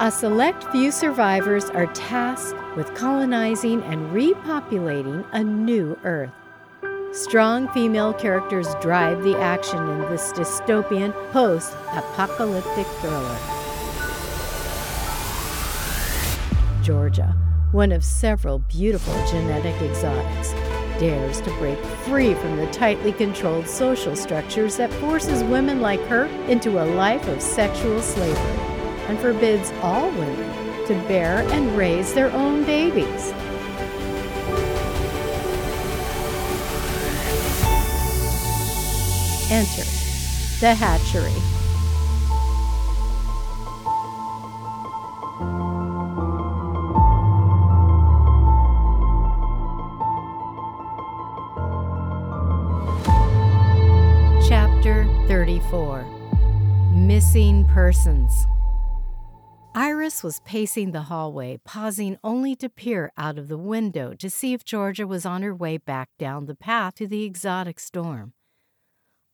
A select few survivors are tasked with colonizing and repopulating a new Earth. Strong female characters drive the action in this dystopian post apocalyptic thriller. Georgia, one of several beautiful genetic exotics, dares to break free from the tightly controlled social structures that forces women like her into a life of sexual slavery and forbids all women to bear and raise their own babies. Enter the hatchery. Chapter 34 Missing Persons. Iris was pacing the hallway, pausing only to peer out of the window to see if Georgia was on her way back down the path to the exotics dorm.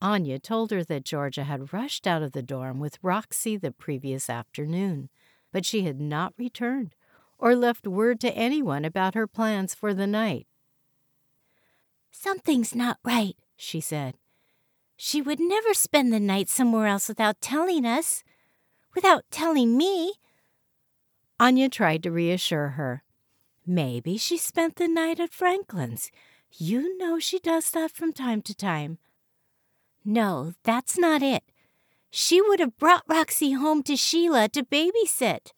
Anya told her that Georgia had rushed out of the dorm with Roxy the previous afternoon, but she had not returned or left word to anyone about her plans for the night. Something's not right, she said. She would never spend the night somewhere else without telling us, without telling me. Anya tried to reassure her. Maybe she spent the night at Franklin's. You know she does that from time to time. No, that's not it. She would have brought Roxy home to Sheila to babysit.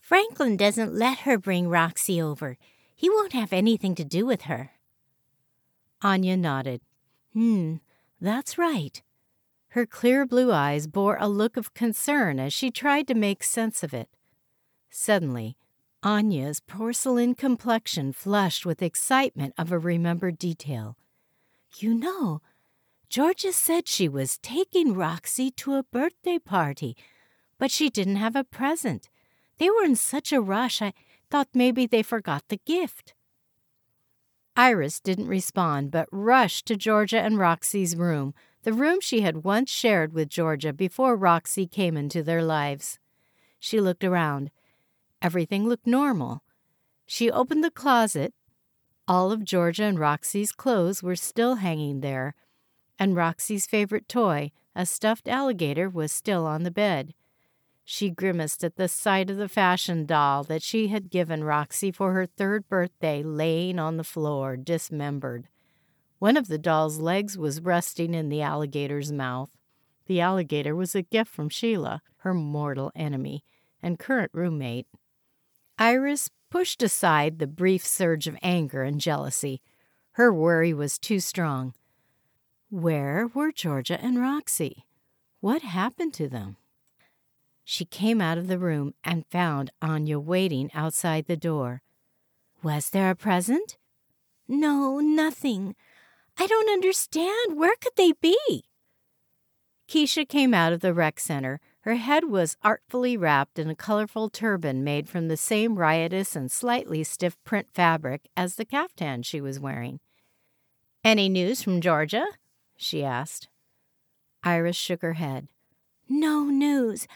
Franklin doesn't let her bring Roxy over. He won't have anything to do with her. Anya nodded. Hmm, that's right. Her clear blue eyes bore a look of concern as she tried to make sense of it. Suddenly, Anya's porcelain complexion flushed with excitement of a remembered detail. You know, Georgia said she was taking Roxy to a birthday party, but she didn't have a present. They were in such a rush, I thought maybe they forgot the gift. Iris didn't respond, but rushed to Georgia and Roxy's room, the room she had once shared with Georgia before Roxy came into their lives. She looked around. Everything looked normal. She opened the closet. All of Georgia and Roxy's clothes were still hanging there, and Roxy's favorite toy, a stuffed alligator, was still on the bed. She grimaced at the sight of the fashion doll that she had given Roxy for her third birthday laying on the floor, dismembered. One of the doll's legs was resting in the alligator's mouth. The alligator was a gift from Sheila, her mortal enemy and current roommate. Iris pushed aside the brief surge of anger and jealousy. Her worry was too strong. Where were Georgia and Roxy? What happened to them? She came out of the room and found Anya waiting outside the door. Was there a present? No, nothing. I don't understand. Where could they be? Keisha came out of the rec center. Her head was artfully wrapped in a colorful turban made from the same riotous and slightly stiff print fabric as the caftan she was wearing. Any news from Georgia? she asked. Iris shook her head. No news.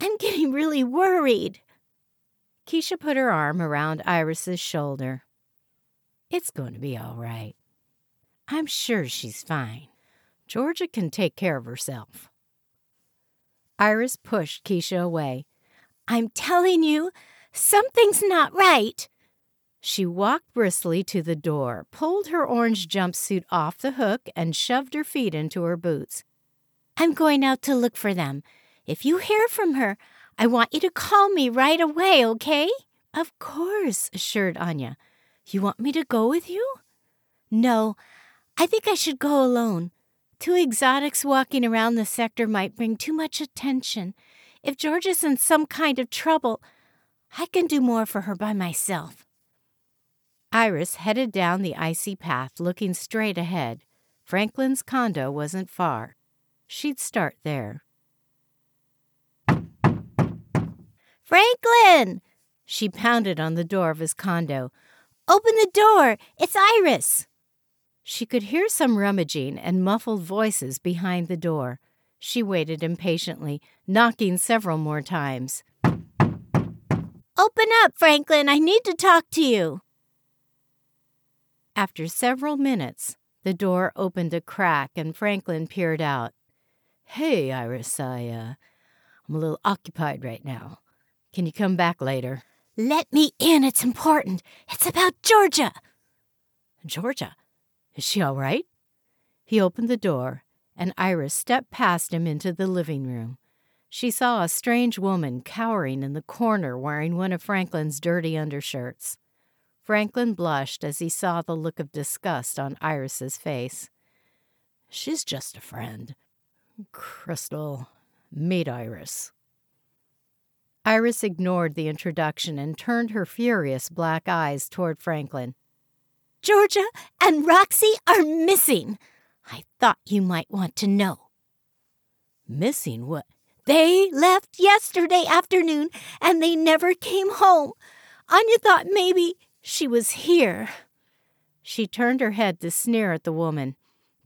I'm getting really worried. Keisha put her arm around Iris's shoulder. It's going to be all right. I'm sure she's fine. Georgia can take care of herself. Iris pushed Keisha away. I'm telling you, something's not right. She walked briskly to the door, pulled her orange jumpsuit off the hook, and shoved her feet into her boots. I'm going out to look for them. If you hear from her, I want you to call me right away, okay? Of course, assured Anya. You want me to go with you? No, I think I should go alone. Two exotics walking around the sector might bring too much attention. If George is in some kind of trouble, I can do more for her by myself. Iris headed down the icy path, looking straight ahead. Franklin's condo wasn't far. She'd start there. Franklin! She pounded on the door of his condo. Open the door! It's Iris! She could hear some rummaging and muffled voices behind the door. She waited impatiently, knocking several more times. Open up, Franklin. I need to talk to you. After several minutes, the door opened a crack and Franklin peered out. Hey, Iris, I, uh, I'm a little occupied right now. Can you come back later? Let me in. It's important. It's about Georgia. Georgia? Is she all right? He opened the door, and Iris stepped past him into the living room. She saw a strange woman cowering in the corner wearing one of Franklin's dirty undershirts. Franklin blushed as he saw the look of disgust on Iris's face. She's just a friend. Crystal, meet Iris. Iris ignored the introduction and turned her furious black eyes toward Franklin. Georgia and Roxy are missing. I thought you might want to know. Missing what? They left yesterday afternoon and they never came home. Anya thought maybe she was here. She turned her head to sneer at the woman.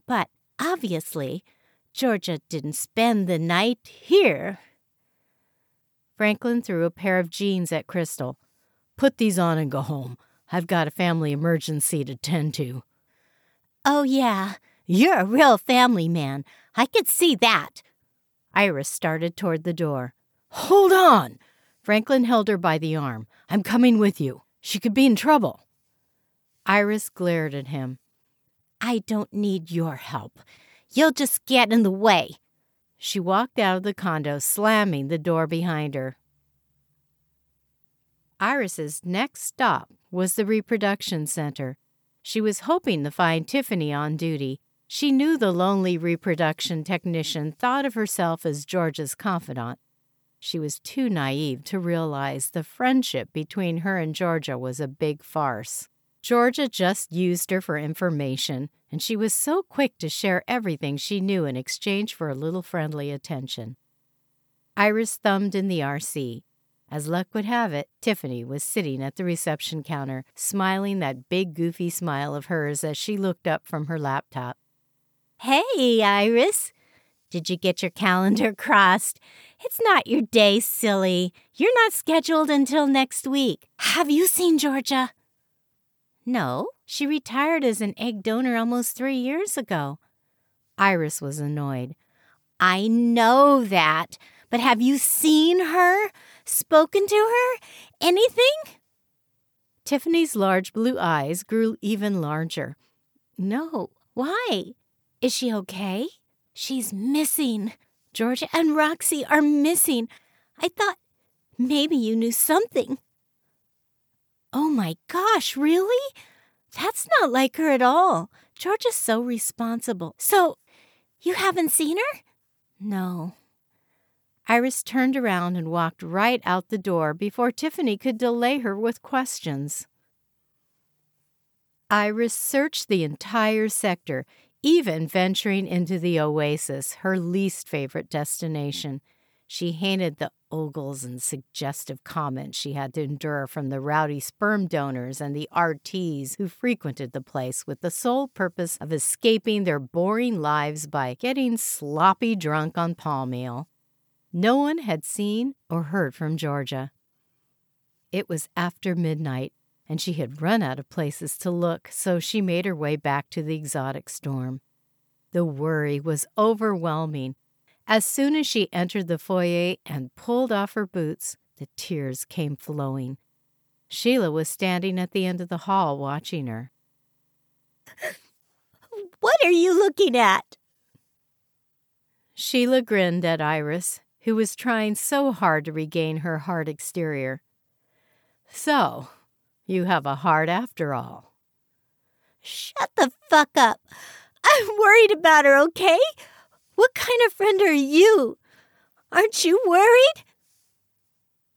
But obviously, Georgia didn't spend the night here. Franklin threw a pair of jeans at Crystal. Put these on and go home. I've got a family emergency to tend to. Oh, yeah. You're a real family man. I could see that. Iris started toward the door. Hold on! Franklin held her by the arm. I'm coming with you. She could be in trouble. Iris glared at him. I don't need your help. You'll just get in the way. She walked out of the condo, slamming the door behind her. Iris's next stop was the reproduction center. She was hoping to find Tiffany on duty. She knew the lonely reproduction technician thought of herself as George's confidant. She was too naive to realize the friendship between her and Georgia was a big farce. Georgia just used her for information, and she was so quick to share everything she knew in exchange for a little friendly attention. Iris thumbed in the RC. As luck would have it, Tiffany was sitting at the reception counter, smiling that big, goofy smile of hers as she looked up from her laptop. Hey, Iris. Did you get your calendar crossed? It's not your day, silly. You're not scheduled until next week. Have you seen Georgia? No, she retired as an egg donor almost three years ago. Iris was annoyed. I know that, but have you seen her? Spoken to her? Anything? Tiffany's large blue eyes grew even larger. No, why? Is she okay? She's missing. Georgia and Roxy are missing. I thought maybe you knew something. Oh my gosh, really? That's not like her at all. Georgia's so responsible. So, you haven't seen her? No. Iris turned around and walked right out the door before Tiffany could delay her with questions. Iris searched the entire sector, even venturing into the oasis, her least favorite destination. She hated the ogles and suggestive comments she had to endure from the rowdy sperm donors and the RTs who frequented the place with the sole purpose of escaping their boring lives by getting sloppy drunk on palm meal. No one had seen or heard from Georgia. It was after midnight, and she had run out of places to look, so she made her way back to the exotics dorm. The worry was overwhelming. As soon as she entered the foyer and pulled off her boots, the tears came flowing. Sheila was standing at the end of the hall watching her. What are you looking at? Sheila grinned at Iris, who was trying so hard to regain her hard exterior. So, you have a heart after all. Shut the fuck up. I'm worried about her, okay? What kind of friend are you? Aren't you worried?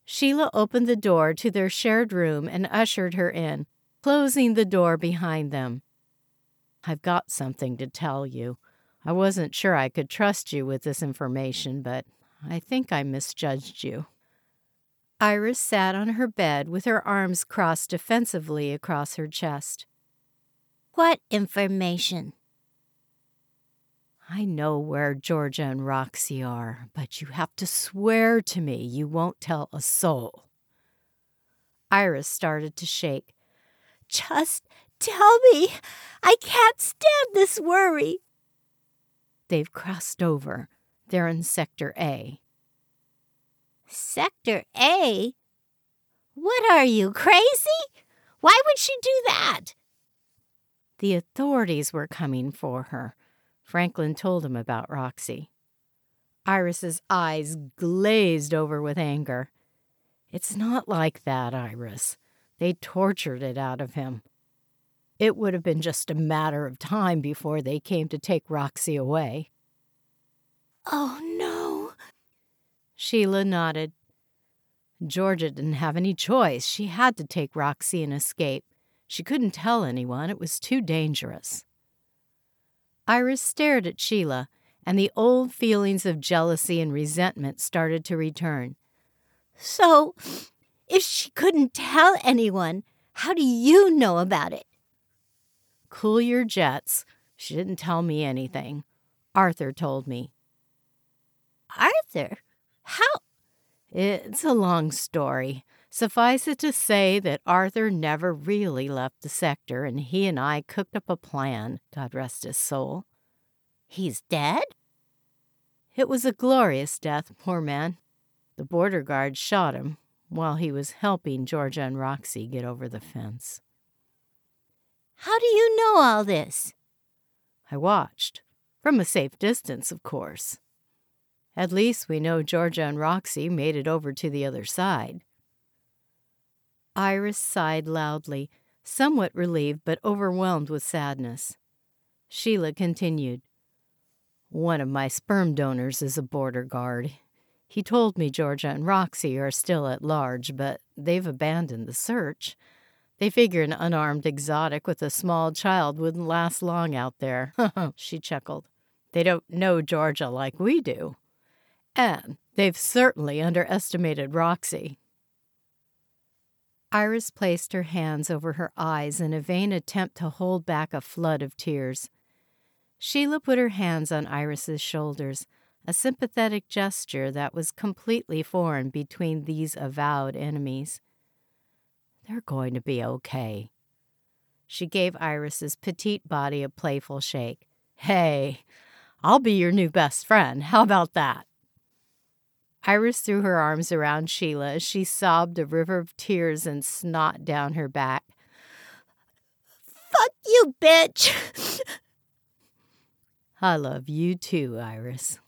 Sheila opened the door to their shared room and ushered her in, closing the door behind them. I've got something to tell you. I wasn't sure I could trust you with this information, but I think I misjudged you. Iris sat on her bed with her arms crossed defensively across her chest. What information? I know where Georgia and Roxy are, but you have to swear to me you won't tell a soul. Iris started to shake. Just tell me. I can't stand this worry. They've crossed over. They're in Sector A. Sector A? What are you, crazy? Why would she do that? The authorities were coming for her. Franklin told him about Roxy. Iris's eyes glazed over with anger. It's not like that, Iris. They tortured it out of him. It would have been just a matter of time before they came to take Roxy away. Oh, no. Sheila nodded. Georgia didn't have any choice. She had to take Roxy and escape. She couldn't tell anyone, it was too dangerous. Iris stared at Sheila, and the old feelings of jealousy and resentment started to return. So, if she couldn't tell anyone, how do you know about it? Cool your jets. She didn't tell me anything. Arthur told me. Arthur? How? It's a long story. Suffice it to say that Arthur never really left the sector, and he and I cooked up a plan, God rest his soul. He's dead? It was a glorious death, poor man. The border guard shot him while he was helping Georgia and Roxy get over the fence. How do you know all this? I watched. From a safe distance, of course. At least we know Georgia and Roxy made it over to the other side. Iris sighed loudly, somewhat relieved but overwhelmed with sadness. Sheila continued. One of my sperm donors is a border guard. He told me Georgia and Roxy are still at large, but they've abandoned the search. They figure an unarmed exotic with a small child wouldn't last long out there. she chuckled. They don't know Georgia like we do. And they've certainly underestimated Roxy. Iris placed her hands over her eyes in a vain attempt to hold back a flood of tears. Sheila put her hands on Iris's shoulders, a sympathetic gesture that was completely foreign between these avowed enemies. They're going to be okay. She gave Iris's petite body a playful shake. Hey, I'll be your new best friend. How about that? Iris threw her arms around Sheila as she sobbed a river of tears and snot down her back. Fuck you, bitch! I love you too, Iris.